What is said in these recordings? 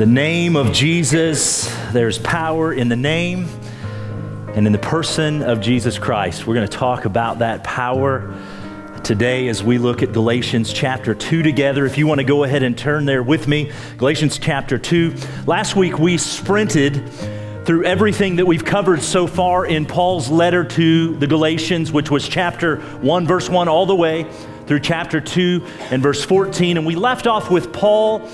The name of Jesus, there's power in the name and in the person of Jesus Christ. We're going to talk about that power today as we look at Galatians chapter 2 together. If you want to go ahead and turn there with me, Galatians chapter 2. Last week we sprinted through everything that we've covered so far in Paul's letter to the Galatians, which was chapter 1, verse 1, all the way through chapter 2 and verse 14. And we left off with Paul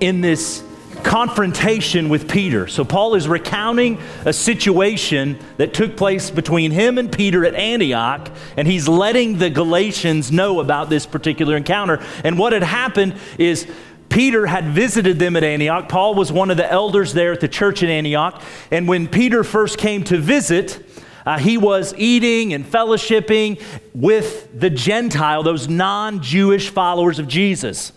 in this confrontation with Peter. So Paul is recounting a situation that took place between him and Peter at Antioch, and he's letting the Galatians know about this particular encounter. And what had happened is Peter had visited them at Antioch. Paul was one of the elders there at the church in Antioch. And when Peter first came to visit, uh, he was eating and fellowshipping with the Gentile, those non Jewish followers of Jesus.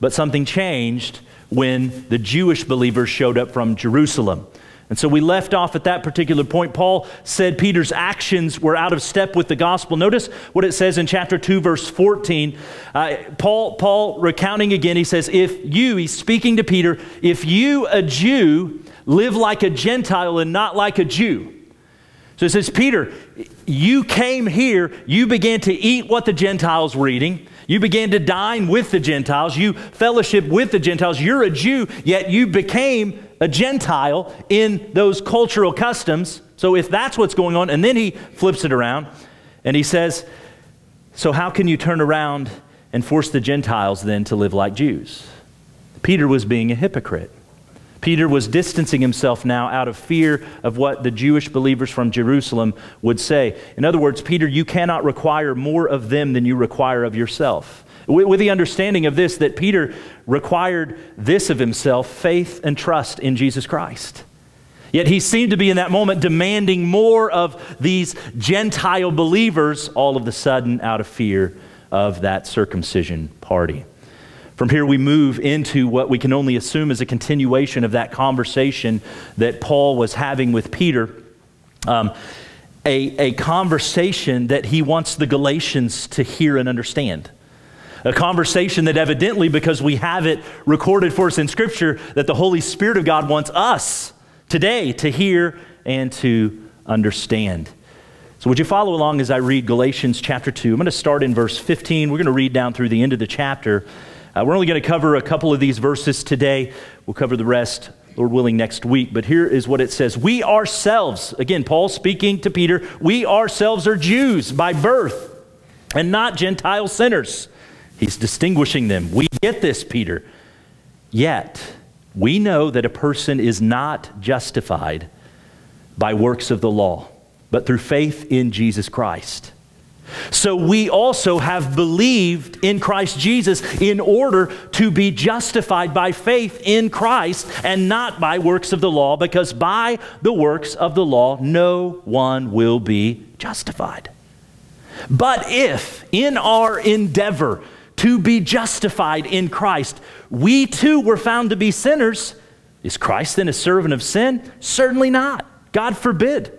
But something changed when the Jewish believers showed up from Jerusalem. And so we left off at that particular point. Paul said Peter's actions were out of step with the gospel. Notice what it says in chapter 2, verse 14. Uh, Paul, Paul recounting again, he says, If you, he's speaking to Peter, if you, a Jew, live like a Gentile and not like a Jew. So it says, Peter, you came here, you began to eat what the Gentiles were eating. You began to dine with the Gentiles. You fellowship with the Gentiles. You're a Jew, yet you became a Gentile in those cultural customs. So if that's what's going on, and then he flips it around and he says, So how can you turn around and force the Gentiles then to live like Jews? Peter was being a hypocrite. Peter was distancing himself now out of fear of what the Jewish believers from Jerusalem would say. In other words, Peter, you cannot require more of them than you require of yourself. With the understanding of this, that Peter required this of himself faith and trust in Jesus Christ. Yet he seemed to be in that moment demanding more of these Gentile believers all of the sudden out of fear of that circumcision party. From here, we move into what we can only assume is a continuation of that conversation that Paul was having with Peter. Um, a, a conversation that he wants the Galatians to hear and understand. A conversation that evidently, because we have it recorded for us in Scripture, that the Holy Spirit of God wants us today to hear and to understand. So, would you follow along as I read Galatians chapter 2? I'm going to start in verse 15. We're going to read down through the end of the chapter. Uh, we're only going to cover a couple of these verses today. We'll cover the rest, Lord willing, next week. But here is what it says We ourselves, again, Paul speaking to Peter, we ourselves are Jews by birth and not Gentile sinners. He's distinguishing them. We get this, Peter. Yet, we know that a person is not justified by works of the law, but through faith in Jesus Christ. So we also have believed in Christ Jesus in order to be justified by faith in Christ and not by works of the law, because by the works of the law no one will be justified. But if in our endeavor to be justified in Christ, we too were found to be sinners, is Christ then a servant of sin? Certainly not. God forbid.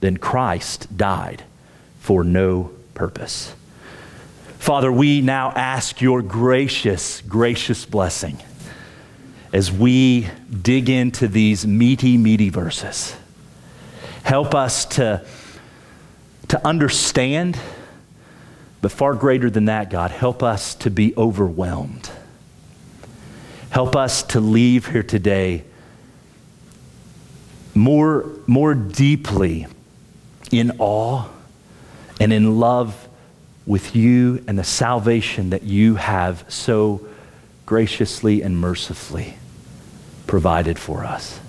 then Christ died for no purpose. Father, we now ask your gracious, gracious blessing as we dig into these meaty, meaty verses. Help us to, to understand, but far greater than that, God, help us to be overwhelmed. Help us to leave here today more, more deeply in awe and in love with you and the salvation that you have so graciously and mercifully provided for us.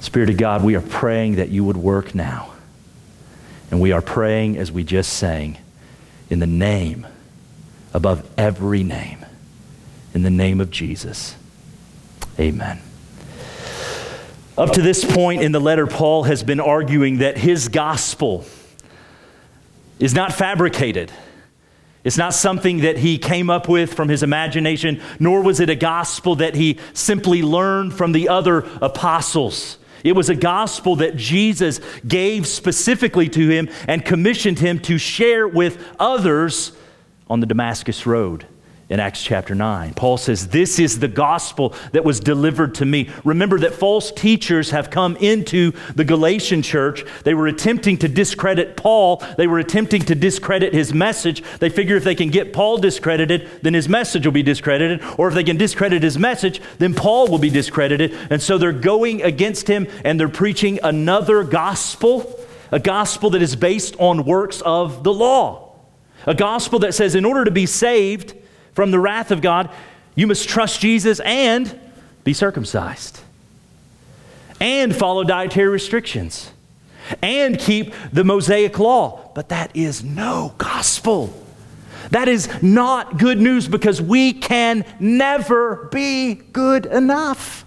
Spirit of God, we are praying that you would work now. And we are praying, as we just sang, in the name above every name, in the name of Jesus. Amen. Up to this point in the letter, Paul has been arguing that his gospel is not fabricated. It's not something that he came up with from his imagination, nor was it a gospel that he simply learned from the other apostles. It was a gospel that Jesus gave specifically to him and commissioned him to share with others on the Damascus Road in Acts chapter 9. Paul says, This is the gospel that was delivered to me. Remember that false teachers have come into the Galatian church. They were attempting to discredit Paul, they were attempting to discredit his message. They figure if they can get Paul discredited, then his message will be discredited. Or if they can discredit his message, then Paul will be discredited. And so they're going against him and they're preaching another gospel, a gospel that is based on works of the law. A gospel that says, in order to be saved, from the wrath of God, you must trust Jesus and be circumcised, and follow dietary restrictions, and keep the Mosaic law. But that is no gospel. That is not good news because we can never be good enough.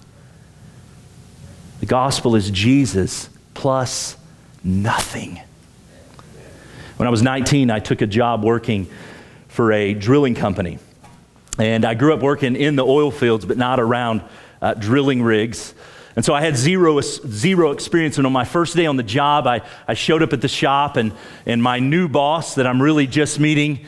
The gospel is Jesus plus nothing. When I was 19, I took a job working for a drilling company. And I grew up working in the oil fields, but not around uh, drilling rigs. And so I had zero, zero experience. And on my first day on the job, I, I showed up at the shop, and, and my new boss that I'm really just meeting,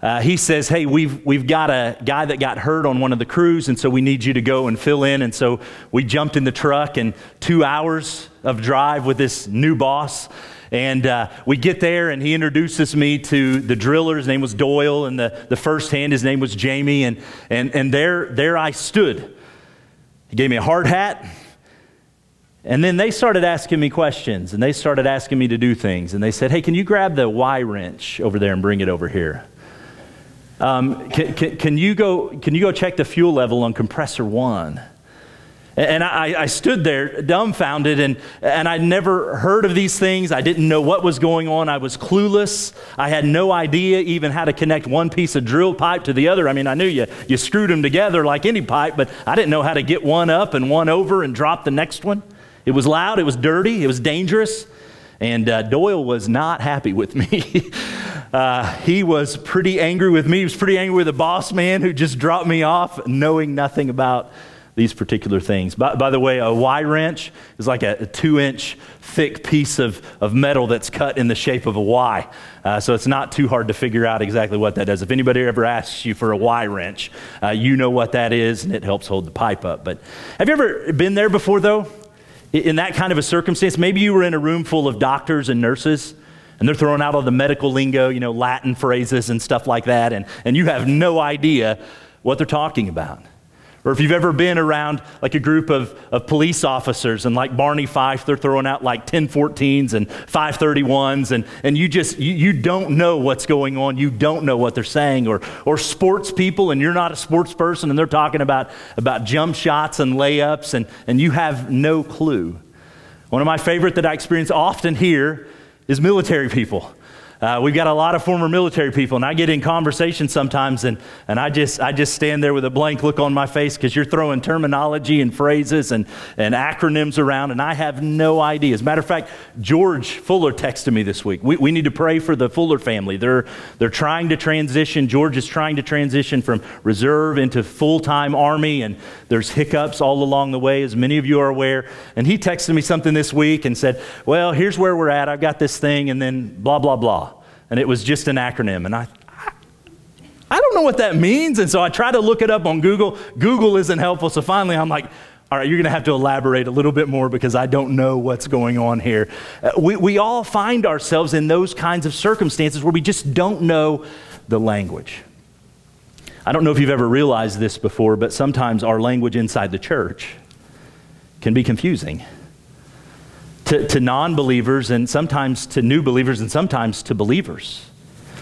uh, he says, Hey, we've, we've got a guy that got hurt on one of the crews, and so we need you to go and fill in. And so we jumped in the truck, and two hours of drive with this new boss. And uh, we get there, and he introduces me to the driller. His name was Doyle, and the, the first hand, his name was Jamie. And, and, and there, there I stood. He gave me a hard hat. And then they started asking me questions, and they started asking me to do things. And they said, Hey, can you grab the Y wrench over there and bring it over here? Um, can, can, can, you go, can you go check the fuel level on compressor one? And I, I, stood there dumbfounded, and, and I'd never heard of these things. I didn't know what was going on. I was clueless. I had no idea even how to connect one piece of drill pipe to the other. I mean, I knew you, you screwed them together like any pipe, but I didn't know how to get one up and one over and drop the next one. It was loud, it was dirty, it was dangerous, and uh, Doyle was not happy with me. uh, he was pretty angry with me. He was pretty angry with the boss man who just dropped me off, knowing nothing about these particular things. By, by, the way, a Y wrench is like a, a, two inch thick piece of, of metal that's cut in the shape of a Y. Uh, so it's not too hard to figure out exactly what that does. If anybody ever asks you for a Y wrench, uh, you know what that is and it helps hold the pipe up. But have you ever been there before, though? In that kind of a circumstance, maybe you were in a room full of doctors and nurses and they're throwing out all the medical lingo, you know, Latin phrases and stuff like that, and, and you have no idea what they're talking about. Or if you've ever been around like a group of, of police officers and like Barney Fife, they're throwing out like 1014s and 531s, and, and you just, you, you don't know what's going on. You don't know what they're saying. Or, or sports people, and you're not a sports person, and they're talking about, about jump shots and layups, and, and you have no clue. One of my favorite that I experience often here is military people. Uh, we've got a lot of former military people, and I get in conversation sometimes, and, and I, just, I just stand there with a blank look on my face because you're throwing terminology and phrases and, and acronyms around, and I have no idea. As a matter of fact, George Fuller texted me this week. We, we need to pray for the Fuller family. They're, they're trying to transition. George is trying to transition from reserve into full time Army, and there's hiccups all along the way, as many of you are aware. And he texted me something this week and said, Well, here's where we're at. I've got this thing, and then blah, blah, blah and it was just an acronym. And I, I don't know what that means. And so I tried to look it up on Google. Google isn't helpful. So finally, I'm like, all right, you're going to have to elaborate a little bit more because I don't know what's going on here. Uh, we, we all find ourselves in those kinds of circumstances where we just don't know the language. I don't know if you've ever realized this before, but sometimes our language inside the church can be confusing to, to non believers and sometimes to new believers and sometimes to believers.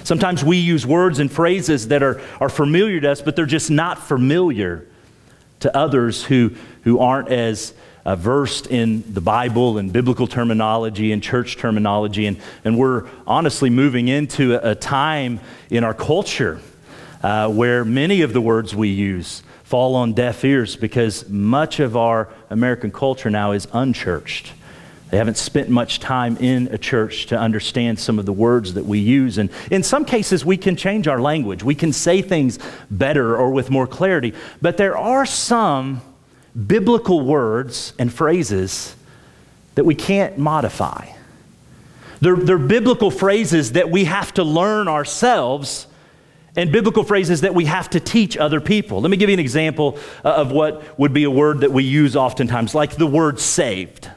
Sometimes we use words and phrases that are, are familiar to us, but they're just not familiar to others who, who aren't as uh, versed in the Bible and biblical terminology and church terminology. And, and we're honestly moving into a, a time in our culture uh, where many of the words we use fall on deaf ears because much of our American culture now is unchurched. They haven't spent much time in a church to understand some of the words that we use. And in some cases, we can change our language. We can say things better or with more clarity. But there are some biblical words and phrases that we can't modify. They're, they're biblical phrases that we have to learn ourselves and biblical phrases that we have to teach other people. Let me give you an example uh, of what would be a word that we use oftentimes, like the word saved.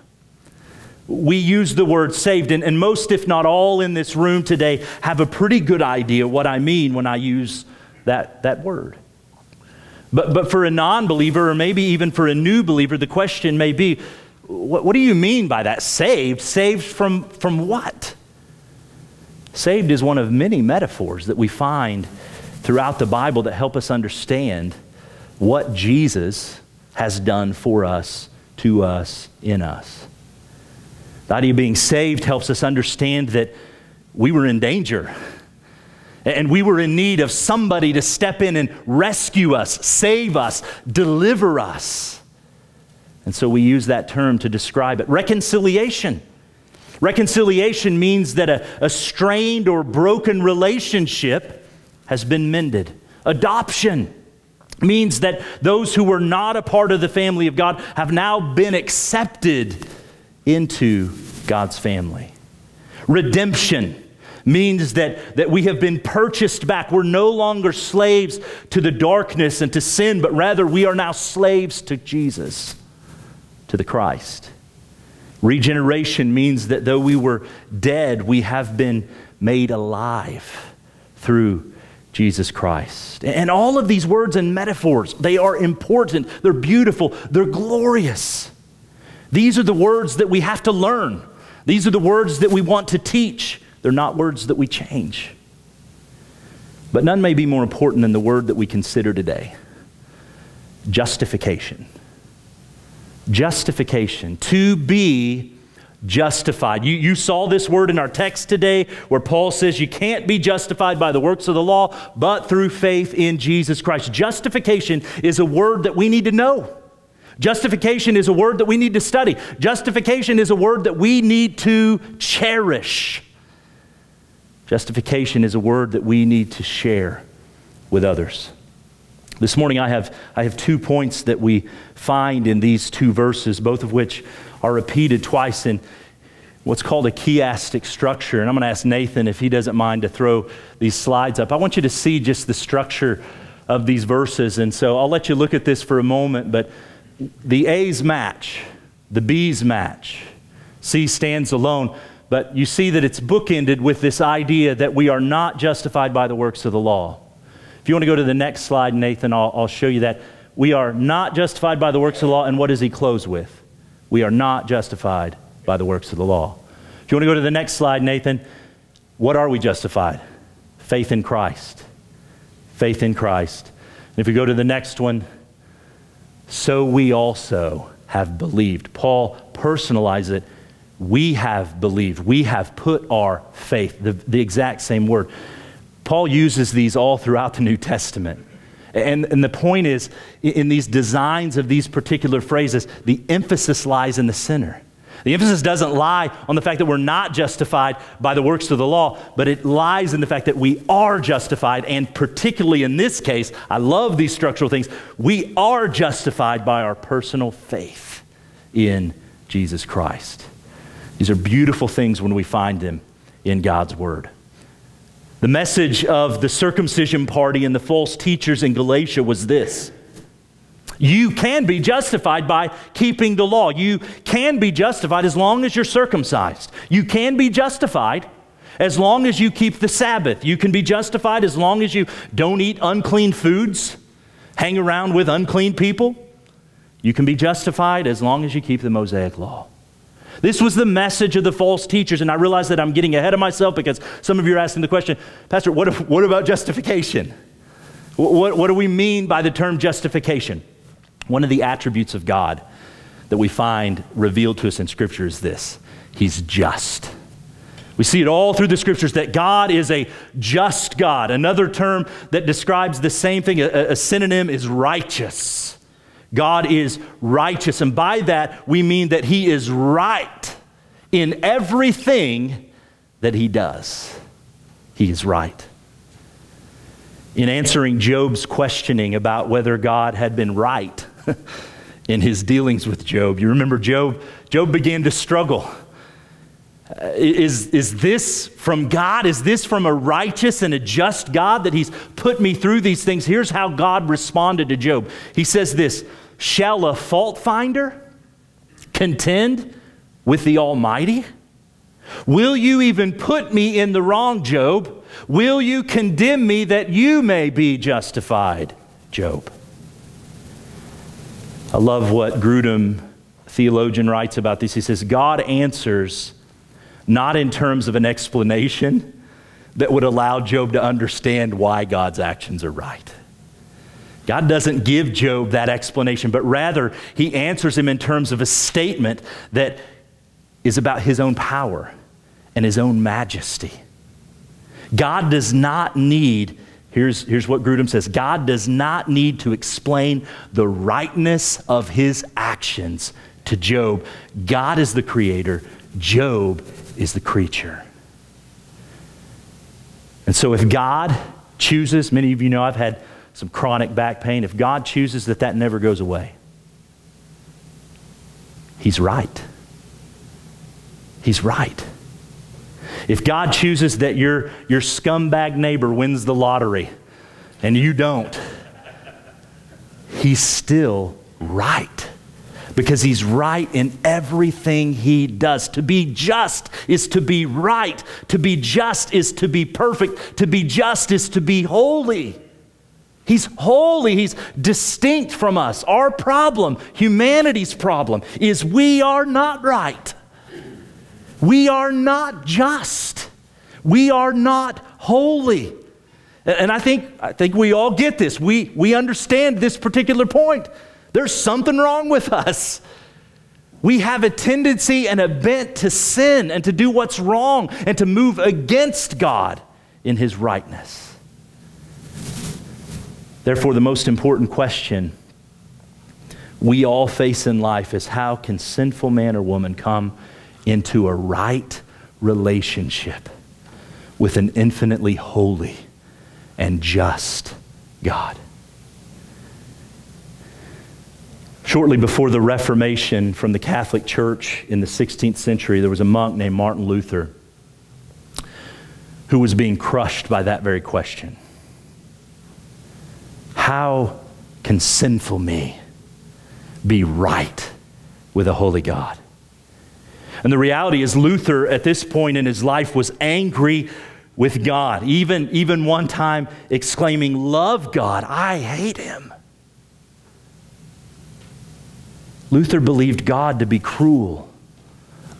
We use the word saved, and, and most, if not all, in this room today have a pretty good idea what I mean when I use that, that word. But, but for a non believer, or maybe even for a new believer, the question may be what, what do you mean by that? Saved? Saved from, from what? Saved is one of many metaphors that we find throughout the Bible that help us understand what Jesus has done for us, to us, in us. The idea of being saved helps us understand that we were in danger and we were in need of somebody to step in and rescue us, save us, deliver us. And so we use that term to describe it. Reconciliation Reconciliation means that a, a strained or broken relationship has been mended. Adoption means that those who were not a part of the family of God have now been accepted into God's family. Redemption means that, that we have been purchased back. We're no longer slaves to the darkness and to sin, but rather we are now slaves to Jesus, to the Christ. Regeneration means that though we were dead, we have been made alive through Jesus Christ. And all of these words and metaphors, they are important, they're beautiful, they're glorious. These are the words that we have to learn. These are the words that we want to teach. They're not words that we change. But none may be more important than the word that we consider today justification justification, to be justified. You, you saw this word in our text today where Paul says you can't be justified by the works of the law, but through faith in Jesus Christ. Justification is a word that we need to know. Justification is a word that we need to study. Justification is a word that we need to cherish. Justification is a word that we need to share with others. This morning, I have, I have two points that we find in these two verses, both of which are repeated twice in what's called a chiastic structure. And I'm going to ask Nathan if he doesn't mind to throw these slides up. I want you to see just the structure of these verses. And so I'll let you look at this for a moment, but the A's match, the B's match. C stands alone. But you see that it's bookended with this idea that we are not justified by the works of the law. If you want to go to the next slide, Nathan, I'll, I'll show you that. We are not justified by the works of the law. And what does he close with? We are not justified by the works of the law. If you want to go to the next slide, Nathan, what are we justified? Faith in Christ. Faith in Christ. And if we go to the next one, so we also have believed. Paul personalizes it. We have believed. We have put our faith, the, the exact same word. Paul uses these all throughout the New Testament. And, and the point is, in these designs of these particular phrases, the emphasis lies in the sinner. The emphasis doesn't lie on the fact that we're not justified by the works of the law, but it lies in the fact that we are justified. And particularly in this case, I love these structural things. We are justified by our personal faith in Jesus Christ. These are beautiful things when we find them in God's Word. The message of the circumcision party and the false teachers in Galatia was this You can be justified by keeping the law. You can be justified as long as you're circumcised. You can be justified as long as you keep the Sabbath. You can be justified as long as you don't eat unclean foods, hang around with unclean people. You can be justified as long as you keep the Mosaic law. This was the message of the false teachers, and I realize that I'm getting ahead of myself because some of you are asking the question, Pastor, what, if, what about justification? What, what, what do we mean by the term justification? One of the attributes of God that we find revealed to us in Scripture is this He's just. We see it all through the scriptures that God is a just God. Another term that describes the same thing, a, a, synonym, is righteous. God is righteous. And by that, we mean that He is right in everything that He does. He is right. In answering Job's questioning about whether God had been right in his dealings with Job, you remember Job, Job began to struggle uh, is, is this from God? Is this from a righteous and a just God that He's put me through these things? Here's how God responded to Job. He says this Shall a fault finder contend with the Almighty? Will you even put me in the wrong, Job? Will you condemn me that you may be justified, Job? I love what Grudem, theologian, writes about this. He says, God answers not in terms of an explanation that would allow Job to understand why God's actions are right. God doesn't give Job that explanation, but rather he answers him in terms of a statement that is about his own power and his own majesty. God does not need, here's, here's what Grudem says God does not need to explain the rightness of his actions to Job. God is the creator, Job is the creature. And so, if God chooses, many of you know I've had some chronic back pain, if God chooses that that never goes away, He's right. He's right. If God chooses that your, your scumbag neighbor wins the lottery and you don't, He's still right because he's right in everything he does. To be just is to be right. To be just is to be perfect. To be just is to be holy. He's holy. He's distinct from us. Our problem, humanity's problem, is we are not right. We are not just. We are not holy. And I think, I think we all get this. We, we understand this particular point. There's something wrong with us. We have a tendency and a bent to sin and to do what's wrong and to move against God in His rightness. Therefore, the most important question we all face in life is how can sinful man or woman come into a right relationship with an infinitely holy and just God? Shortly before the Reformation from the Catholic Church in the 16th century, there was a monk named Martin Luther who was being crushed by that very question How can sinful me be right with a holy God? And the reality is, Luther at this point in his life was angry with God, even, even one time exclaiming, Love God, I hate him. Luther believed God to be cruel,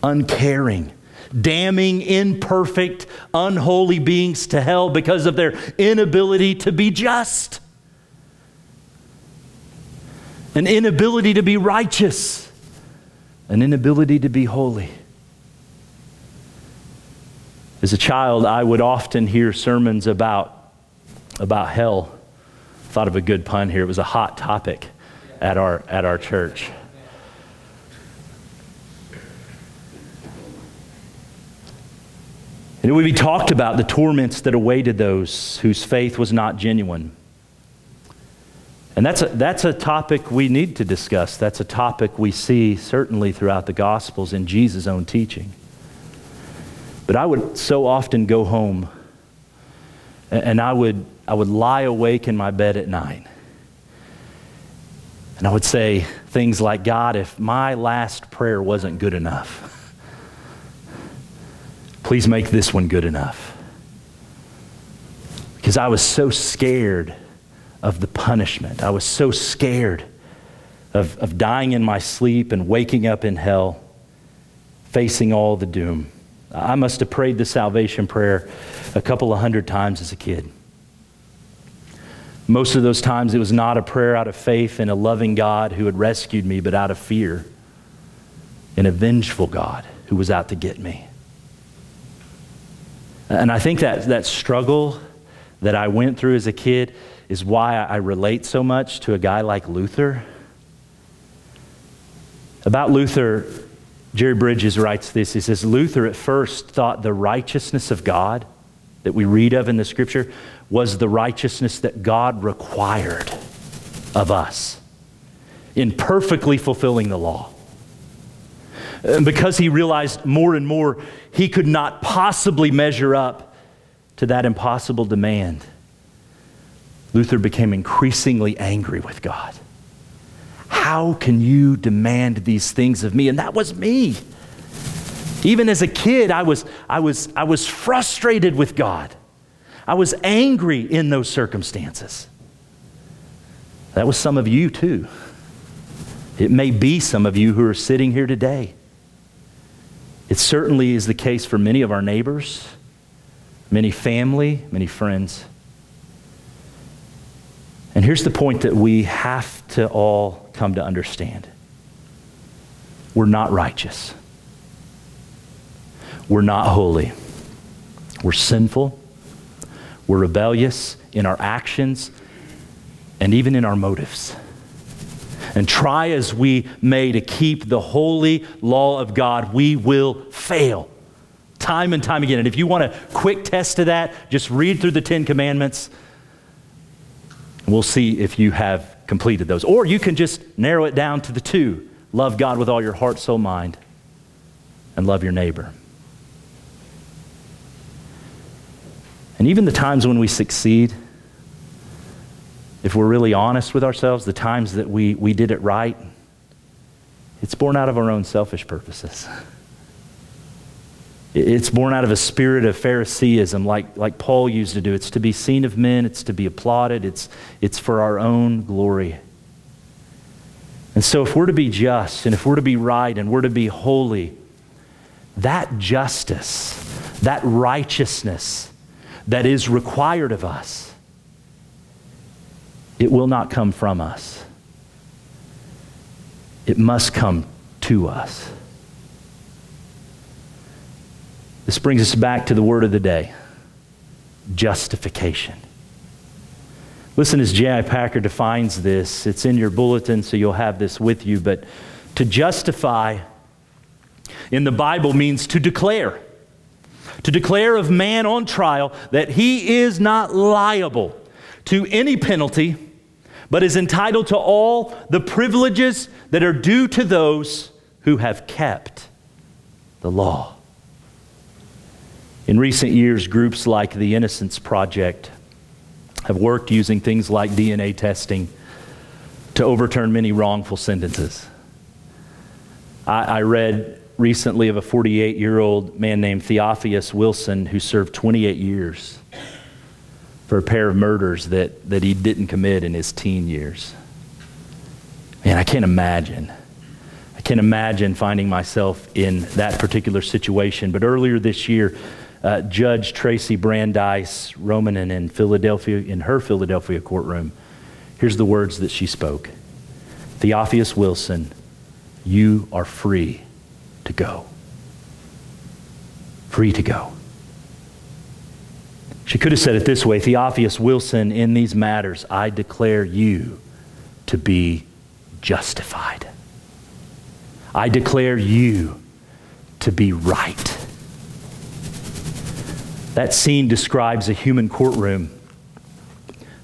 uncaring, damning imperfect, unholy beings to hell because of their inability to be just, an inability to be righteous, an inability to be holy. As a child, I would often hear sermons about, about hell. Thought of a good pun here. It was a hot topic at our, at our church. And it would be talked about the torments that awaited those whose faith was not genuine. And that's a, that's a topic we need to discuss. That's a topic we see certainly throughout the Gospels in Jesus' own teaching. But I would so often go home and I would, I would lie awake in my bed at night. And I would say things like, God, if my last prayer wasn't good enough, Please make this one good enough. Because I was so scared of the punishment. I was so scared of, of dying in my sleep and waking up in hell, facing all the doom. I must have prayed the salvation prayer a couple of hundred times as a kid. Most of those times, it was not a prayer out of faith in a loving God who had rescued me, but out of fear in a vengeful God who was out to get me. And I think that, that struggle that I went through as a kid is why I relate so much to a guy like Luther. About Luther, Jerry Bridges writes this. He says, Luther at first thought the righteousness of God that we read of in the scripture was the righteousness that God required of us in perfectly fulfilling the law. And because he realized more and more he could not possibly measure up to that impossible demand, Luther became increasingly angry with God. How can you demand these things of me? And that was me. Even as a kid, I was, I was, I was frustrated with God. I was angry in those circumstances. That was some of you too. It may be some of you who are sitting here today. It certainly is the case for many of our neighbors, many family, many friends. And here's the point that we have to all come to understand we're not righteous, we're not holy, we're sinful, we're rebellious in our actions, and even in our motives. And try as we may to keep the holy law of God, we will fail time and time again. And if you want a quick test of that, just read through the Ten Commandments. And we'll see if you have completed those. Or you can just narrow it down to the two love God with all your heart, soul, mind, and love your neighbor. And even the times when we succeed, if we're really honest with ourselves, the times that we, we did it right, it's born out of our own selfish purposes. It's born out of a spirit of Phariseeism, like, like Paul used to do. It's to be seen of men, it's to be applauded, it's, it's for our own glory. And so, if we're to be just, and if we're to be right, and we're to be holy, that justice, that righteousness that is required of us, it will not come from us. It must come to us. This brings us back to the word of the day justification. Listen as J.I. Packer defines this. It's in your bulletin, so you'll have this with you. But to justify in the Bible means to declare. To declare of man on trial that he is not liable to any penalty, but is entitled to all the privileges that are due to those who have kept the law. In recent years, groups like the Innocence Project have worked using things like DNA testing to overturn many wrongful sentences. I, I read recently of a 48 year old man named Theophilus Wilson who served 28 years for a pair of murders that, that he didn't commit in his teen years. Man, I can't imagine. I can't imagine finding myself in that particular situation. But earlier this year, uh, Judge Tracy Brandeis Romanen in Philadelphia, in her Philadelphia courtroom, here's the words that she spoke Theophilus Wilson, you are free to go. Free to go. She could have said it this way Theophilus Wilson, in these matters, I declare you to be justified. I declare you to be right. That scene describes a human courtroom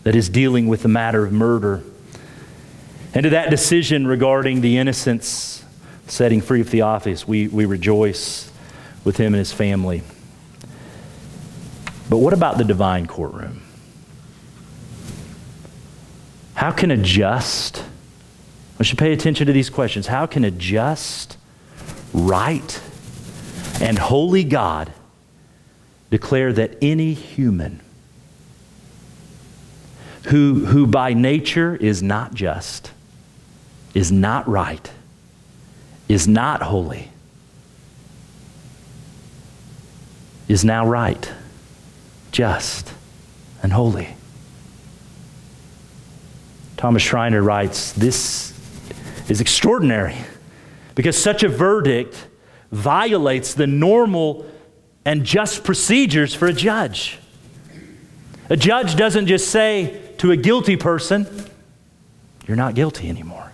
that is dealing with the matter of murder. And to that decision regarding the innocence setting free of Theophilus, we, we rejoice with him and his family. But what about the divine courtroom? How can a just, I should pay attention to these questions, how can a just, right, and holy God declare that any human who, who by nature is not just, is not right, is not holy, is now right, just, and holy. Thomas Schreiner writes, This is extraordinary because such a verdict violates the normal and just procedures for a judge. A judge doesn't just say to a guilty person, You're not guilty anymore.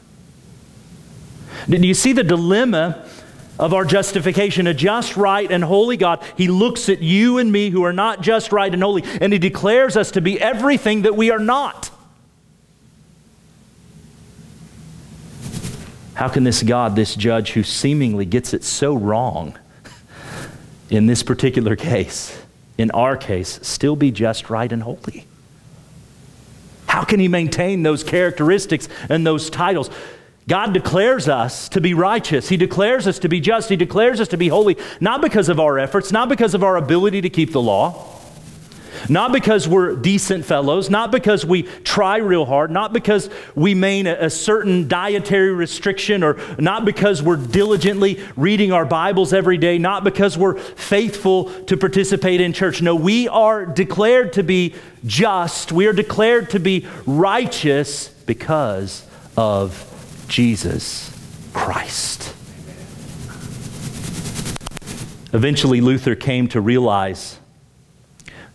Do you see the dilemma of our justification? A just, right, and holy God, He looks at you and me who are not just, right, and holy, and He declares us to be everything that we are not. How can this God, this judge who seemingly gets it so wrong in this particular case, in our case, still be just, right, and holy? How can he maintain those characteristics and those titles? God declares us to be righteous. He declares us to be just. He declares us to be holy, not because of our efforts, not because of our ability to keep the law, not because we're decent fellows, not because we try real hard, not because we maintain a, a, certain dietary restriction, or not because we're diligently reading our Bibles every day, not because we're faithful to participate in church. No, we are declared to be just, we are declared to be righteous because of Jesus Christ. Eventually, Luther came to realize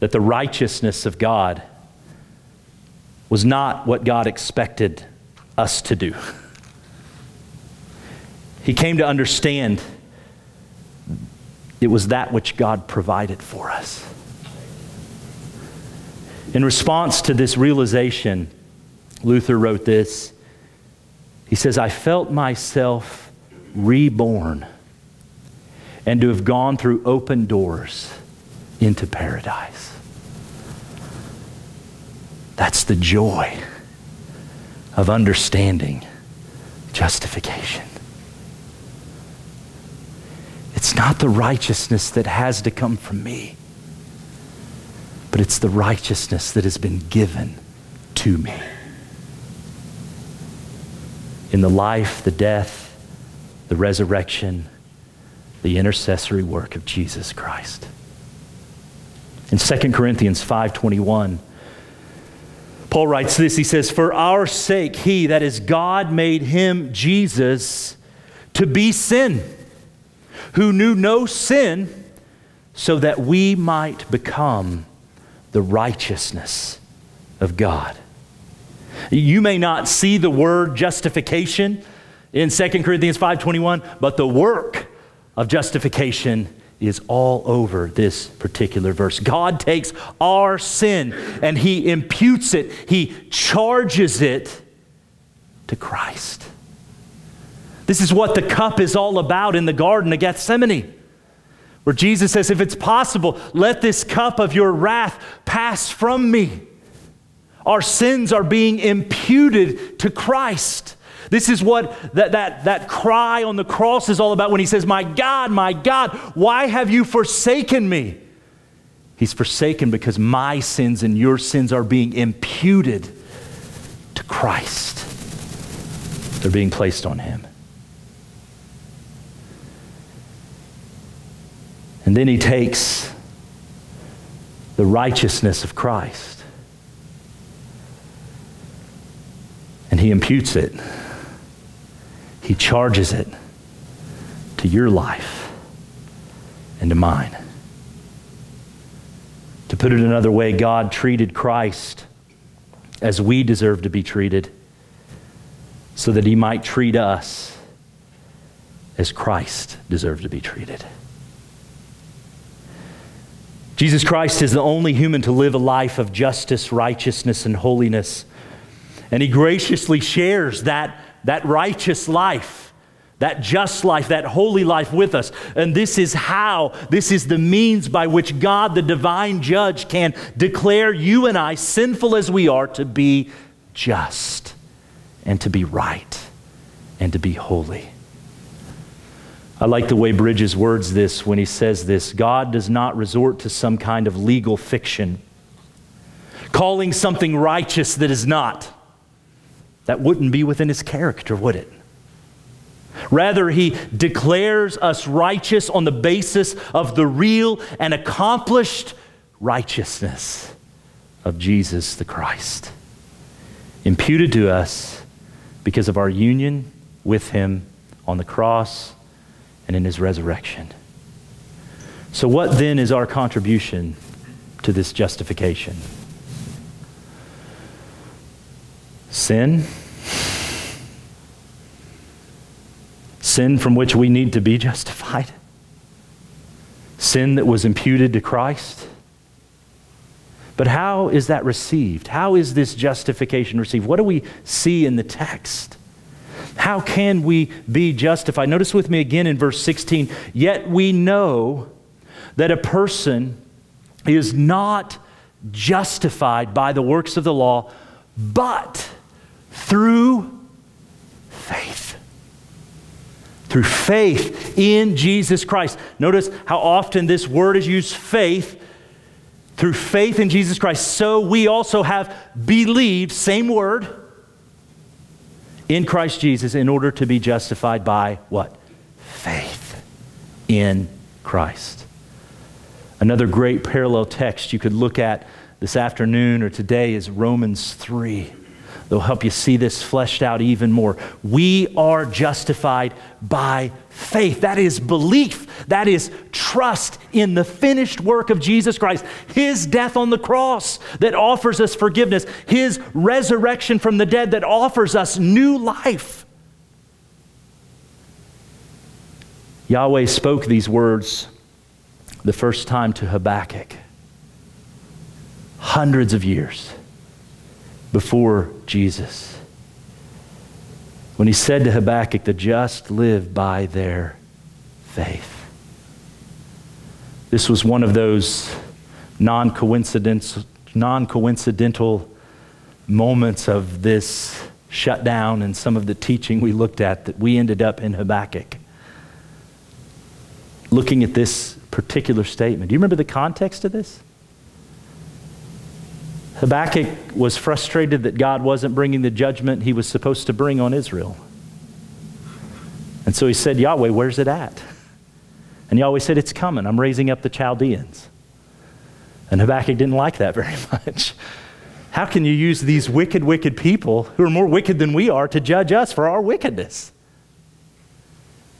that the righteousness of God was not what God expected us to do. He came to understand it was that which God provided for us. In response to this realization, Luther wrote this. He says, I felt myself reborn and to have gone through open doors into paradise. That's the joy of understanding justification. It's not the righteousness that has to come from me, but it's the righteousness that has been given to me. In the life, the death, the resurrection, the intercessory work of Jesus Christ. In 2 Corinthians 5:21, Paul writes this He says, For our sake, He, that is God, made Him, Jesus, to be sin, who knew no sin, so that we might become the righteousness of God. You may not see the word justification in 2 Corinthians 5:21, but the work of justification is all over this particular verse. God takes our sin and he imputes it, he charges it to Christ. This is what the cup is all about in the Garden of Gethsemane, where Jesus says, If it's possible, let this cup of your wrath pass from me. Our sins are being imputed to Christ. This is what that, that, that cry on the cross is all about when he says, My God, my God, why have you forsaken me? He's forsaken because my sins and your sins are being imputed to Christ. They're being placed on him. And then he takes the righteousness of Christ and he imputes it he charges it to your life and to mine. To put it another way, God treated Christ as we deserve to be treated so that he might treat us as Christ deserved to be treated. Jesus Christ is the only human to live a life of justice, righteousness, and holiness. And he graciously shares that that righteous life, that just life, that holy life with us. And this is how, this is the means by which God, the divine judge, can declare you and I, sinful as we are, to be just and to be right and to be holy. I like the way Bridges words this when he says this God does not resort to some kind of legal fiction, calling something righteous that is not. That wouldn't be within his character, would it? Rather, he declares us righteous on the basis of the real and accomplished righteousness of Jesus the Christ, imputed to us because of our union with him on the cross and in his resurrection. So, what then is our contribution to this justification? Sin? Sin from which we need to be justified? Sin that was imputed to Christ? But how is that received? How is this justification received? What do we see in the text? How can we be justified? Notice with me again in verse 16. Yet we know that a person is not justified by the works of the law, but through faith. Through faith in Jesus Christ. Notice how often this word is used faith through faith in Jesus Christ, so we also have believed, same word, in Christ Jesus in order to be justified by what? Faith in Christ. Another great parallel text you could look at this afternoon or today is Romans 3. They'll help you see this fleshed out even more. We are justified by faith. That is belief. That is trust in the finished work of Jesus Christ, His death on the cross that offers us forgiveness, His resurrection from the dead that offers us new life. Yahweh spoke these words the first time to Habakkuk hundreds of years before Jesus. When he said to Habakkuk, The just live by their faith. This was one of those non coincidental moments of this shutdown and some of the teaching we looked at that we ended up in Habakkuk. Looking at this particular statement. Do you remember the context of this? Habakkuk was frustrated that God wasn't bringing the judgment he was supposed to bring on Israel. And so he said, Yahweh, where's it at? And Yahweh said, It's coming. I'm raising up the Chaldeans. And Habakkuk didn't like that very much. How can you use these wicked, wicked people who are more wicked than we are to judge us for our wickedness?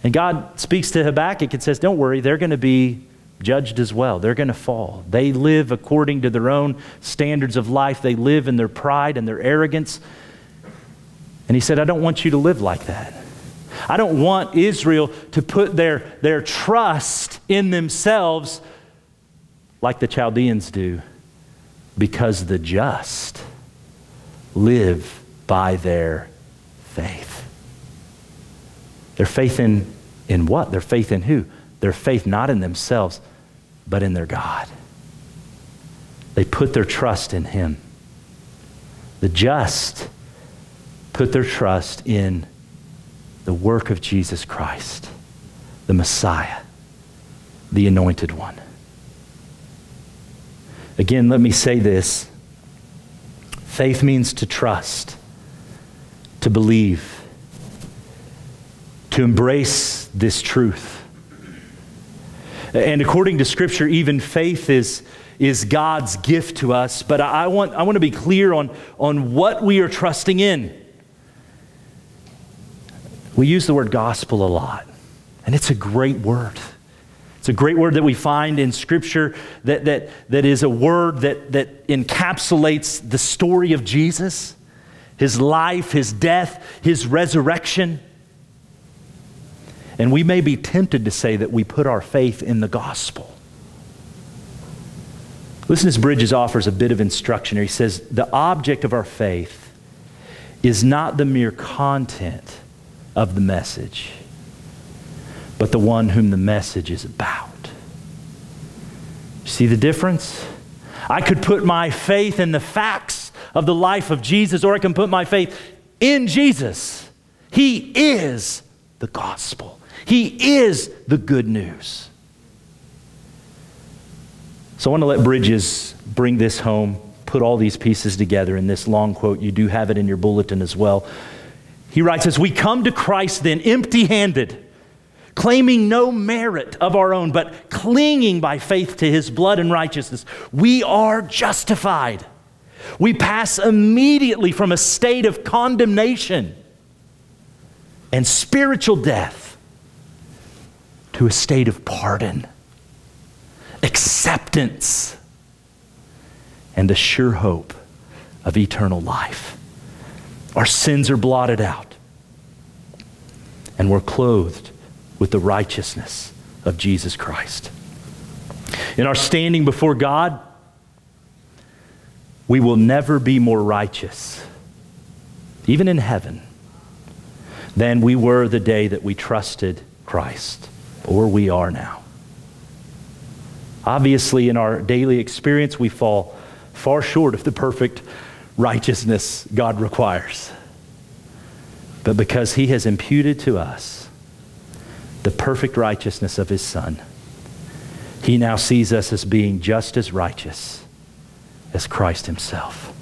And God speaks to Habakkuk and says, Don't worry, they're going to be judged as well. They're going to fall. They live according to their own standards of life, they live in their pride and their arrogance. And he said, I don't want you to live like that. I don't want Israel to put their, their trust in themselves like the Chaldeans do, because the just live by their faith. Their faith in, in what? Their faith in who? Their faith not in themselves, but in their God. They put their trust in Him. The just put their trust in the work of Jesus Christ, the Messiah, the anointed one. Again, let me say this faith means to trust, to believe, to embrace this truth and according to Scripture, even faith is, is God's gift to us. But I want, I want to be clear on, on what we are trusting in. We use the word gospel a lot, and it's a great word. It's a great word that we find in Scripture that, that, that is a word that, that encapsulates the story of Jesus, his life, his death, his resurrection. And we may be tempted to say that we put our faith in the gospel. Listen as Bridges offers a bit of instruction here. He says, The object of our faith is not the mere content of the message, but the one whom the message is about. See the difference? I could put my faith in the facts of the life of Jesus, or I can put my faith in Jesus. He is the gospel. He is the good news. So I want to let Bridges bring this home, put all these pieces together in this long quote. You do have it in your bulletin as well. He writes as We come to Christ then empty handed, claiming no merit of our own, but clinging by faith to his blood and righteousness. We are justified. We pass immediately from a state of condemnation and spiritual death to a state of pardon, acceptance, and the sure hope of eternal life. Our sins are blotted out, and we're clothed with the righteousness of Jesus Christ. In our standing before God, we will never be more righteous, even in heaven, than we were the day that we trusted Christ, or we are now. Obviously, in our daily experience, we fall far short of the perfect righteousness God requires. But because He has imputed to us the perfect righteousness of His Son, He now sees us as being just as righteous as Christ Himself.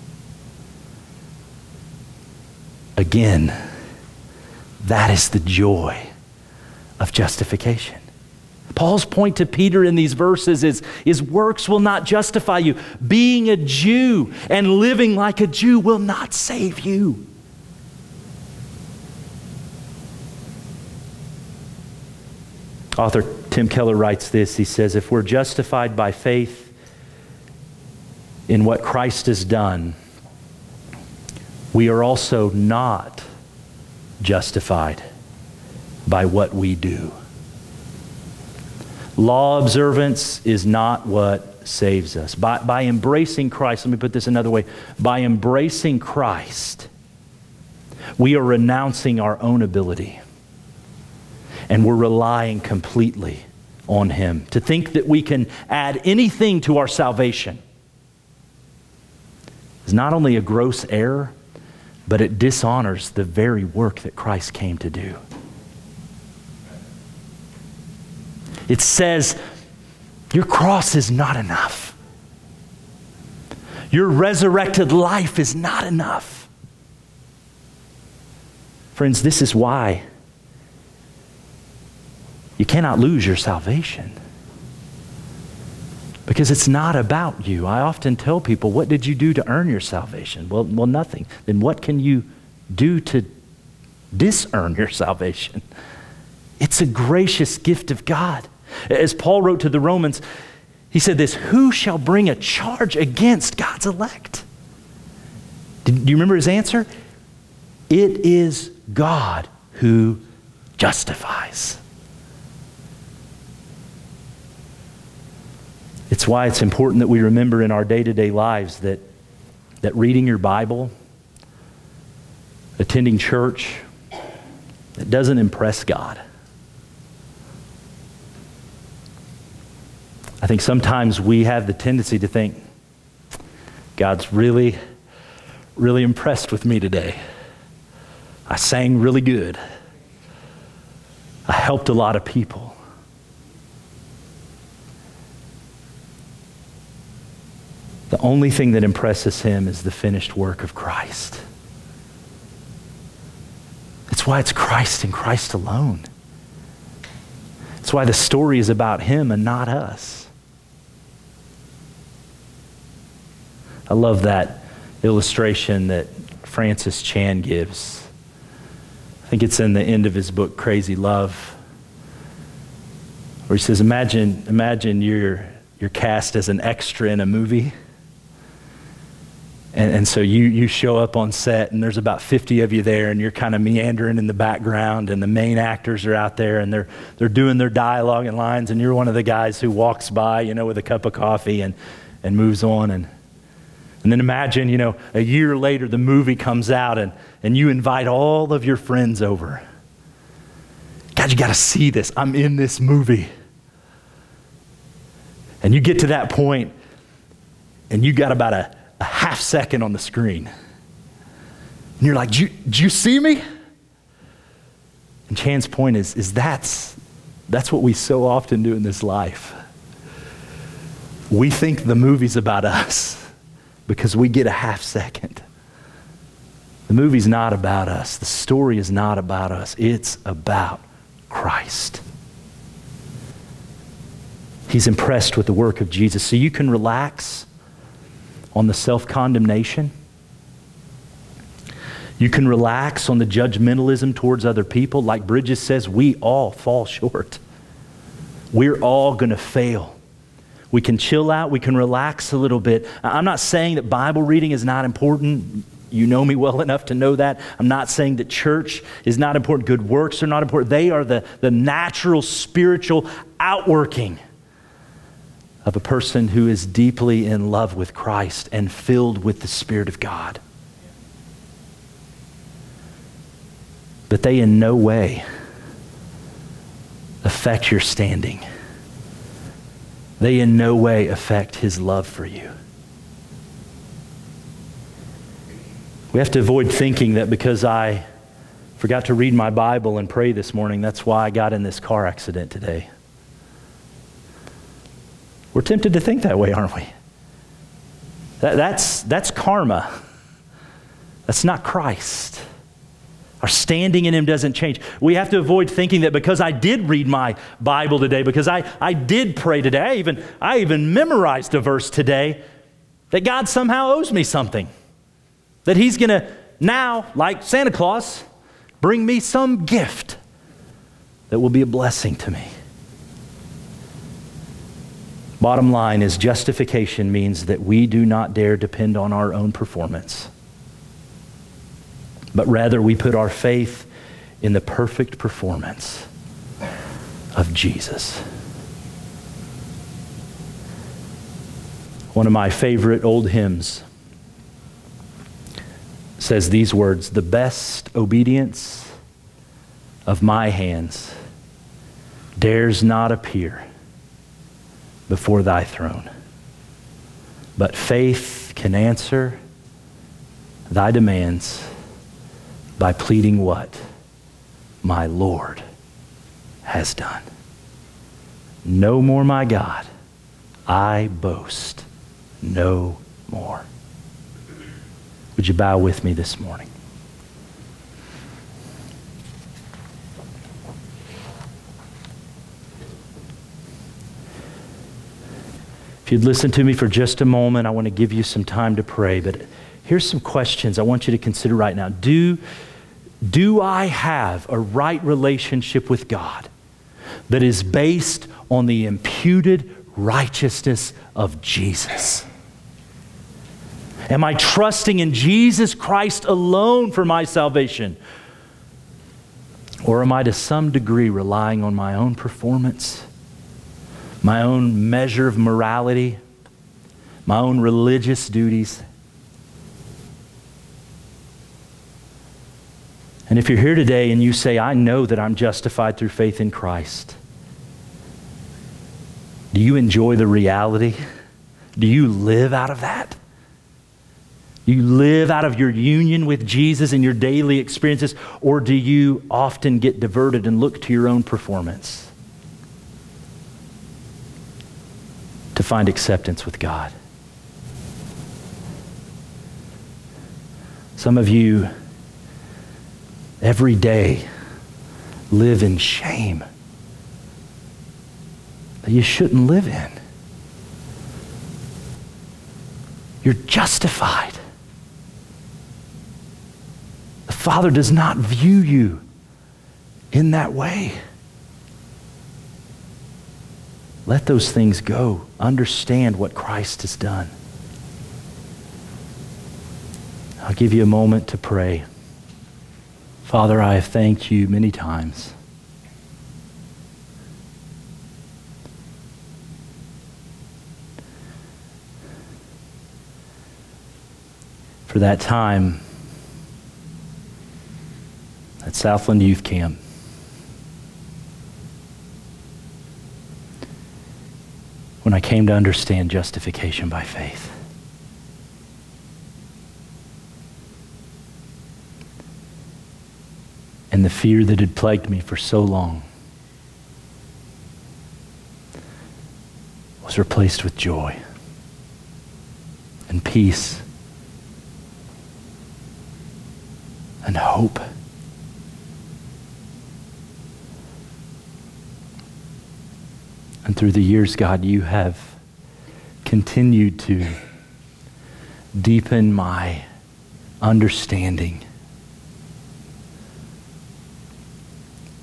Again, that is the joy of justification. Paul's point to Peter in these verses is, is works will not justify you. Being a Jew and living like a Jew will not save you. Author Tim Keller writes this. He says, If we're justified by faith in what Christ has done, we are also not justified by what we do. Law observance is not what saves us. By, by embracing Christ, let me put this another way by embracing Christ, we are renouncing our own ability and we're relying completely on Him. To think that we can add anything to our salvation is not only a gross error, but it dishonors the very work that Christ came to do. It says, Your cross is not enough. Your resurrected life is not enough. Friends, this is why you cannot lose your salvation. Because it's not about you. I often tell people, What did you do to earn your salvation? Well, well nothing. Then what can you do to disearn your salvation? It's a gracious gift of God. As Paul wrote to the Romans, he said this Who shall bring a charge against God's elect? do you remember his answer? It is God who justifies. It's why it's important that we remember in our day to day lives that, that reading your Bible, attending church, it doesn't impress God. Think sometimes we have the tendency to think, God's really, really impressed with me today. I sang really good. I helped a lot of people. The only thing that impresses him is the finished work of Christ. That's why it's Christ and Christ alone. That's why the story is about him and not us. I love that illustration that Francis Chan gives. I think it's in the end of his book, Crazy Love, where he says, Imagine, imagine you're, you're cast as an extra in a movie. And, and, so you, you show up on set, and there's about 50 of you there, and you're kind of meandering in the background, and the main actors are out there, and they're, they're doing their dialogue and lines, and you're one of the guys who walks by, you know, with a cup of coffee and, and moves on. And and then imagine, you know, a year later the movie comes out and, and you invite all of your friends over. God, you got to see this. I'm in this movie. And you get to that point and you got about a, a half second on the screen. And you're like, "Do you see me? And Chan's point is, is that's, that's what we so often do in this life. We think the movie's about us because we get a half second. The movie's not about us. The story is not about us. It's about Christ. He's impressed with the work of Jesus. So you can relax on the self condemnation. You can relax on the judgmentalism towards other people. Like Bridges says, we all fall short. We're all going to fail. We can chill out, we can relax a little bit. I'm not saying that Bible reading is not important. You know me well enough to know that. I'm not saying that church is not important. Good works are not important. They are the, the natural spiritual outworking of a person who is deeply in love with Christ and filled with the Spirit of God. but they in no way affect your standing. They in no way affect his love for you. We have to avoid thinking that because I forgot to read my Bible and pray this morning, that's why I got in this car accident today. We're tempted to think that way, aren't we? That, that's, that's karma. That's not Christ. Our standing in Him doesn't change. We have to avoid thinking that because I did read my Bible today, because I, I did pray today, I even, I even memorized a verse today, that God somehow owes me something. That He's going to now, like Santa Claus, bring me some gift that will be a blessing to me. Bottom line is justification means that we do not dare depend on our own performance but rather we put our faith in the perfect performance of Jesus. One of my favorite old hymns says these words The best obedience of my hands dares not appear before thy throne, but faith can answer thy demands by pleading what? My Lord has done. No more, my God. I boast no more. Would you bow with me this morning? If you'd listen to me for just a moment, I want to give you some time to pray. But here's some questions I want you to consider right now. Do do I have a right relationship with God that is based on the imputed righteousness of Jesus? Am I trusting in Jesus Christ alone for my salvation? Or am I to some degree relying on my own performance, my own measure of morality, my own religious duties? And if you're here today and you say, I know that I'm justified through faith in Christ, do you enjoy the reality? Do you live out of that? Do you live out of your union with Jesus in your daily experiences, or do you often get diverted and look to your own performance to find acceptance with God? Some of you every day live in shame that you shouldn't live in. You're justified. The Father does not view you in that way. Let those things go. Understand what Christ has done. I'll give you a moment to pray. Father, I have thanked you many times. For that time at Southland Youth Camp. When I came to understand justification by faith. And the fear that had plagued me for so long was replaced with joy and peace and hope. And through the years, God, you have continued to deepen my understanding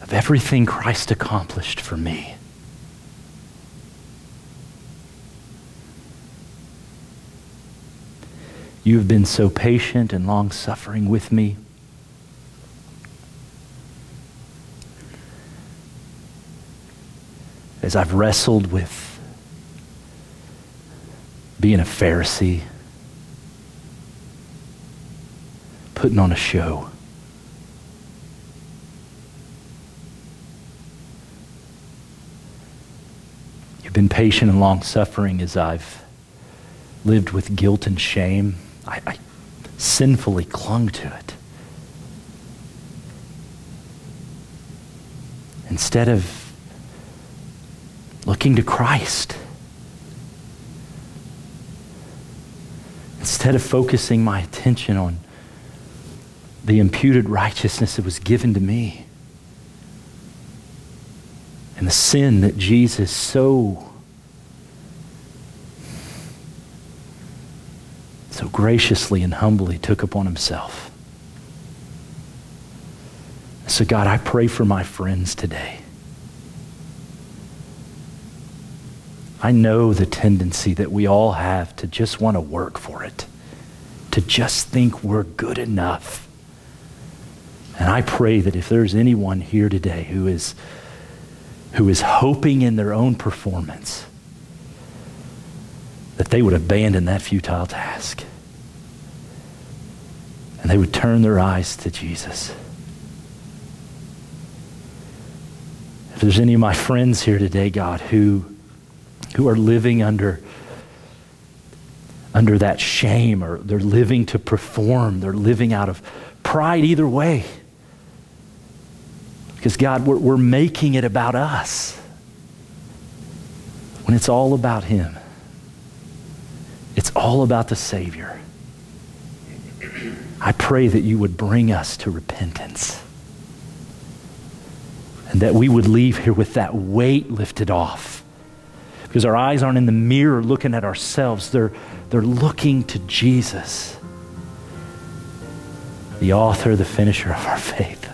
of everything Christ accomplished for me. You have been so patient and long suffering with me. As I've wrestled with being a Pharisee, putting on a show. You've been patient and long suffering as I've lived with guilt and shame. I, I sinfully clung to it. Instead of looking to Christ, instead of focusing my attention on the imputed righteousness that was given to me and the sin that Jesus so so graciously and humbly took upon himself. So, God, I pray for my friends today. I know the tendency that we all have to just want to work for it, to just think we're good enough. And I pray that if there's anyone here today who is, who is hoping in their own performance, that they would abandon that futile task and they would turn their eyes to Jesus. If there's any of my friends here today, God, who, who are living under, under that shame or they're living to perform, they're living out of pride either way. Because, God, we're, we're making it about us when it's all about Him. It's all about the Savior. I pray that you would bring us to repentance and that we would leave here with that weight lifted off. Because our eyes aren't in the mirror looking at ourselves, they're, they're looking to Jesus, the author, the finisher of our faith.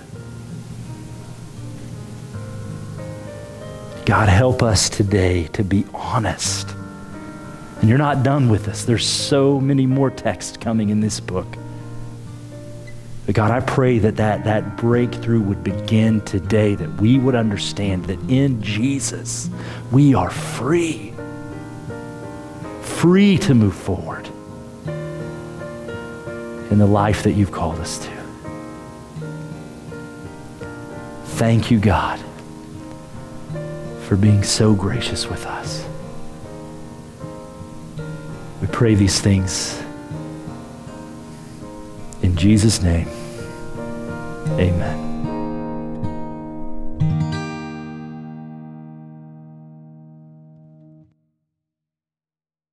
God, help us today to be honest. And you're not done with us. There's so many more texts coming in this book. But God, I pray that, that that breakthrough would begin today, that we would understand that in Jesus we are free, free to move forward in the life that you've called us to. Thank you, God, for being so gracious with us. We pray these things in Jesus' name, amen.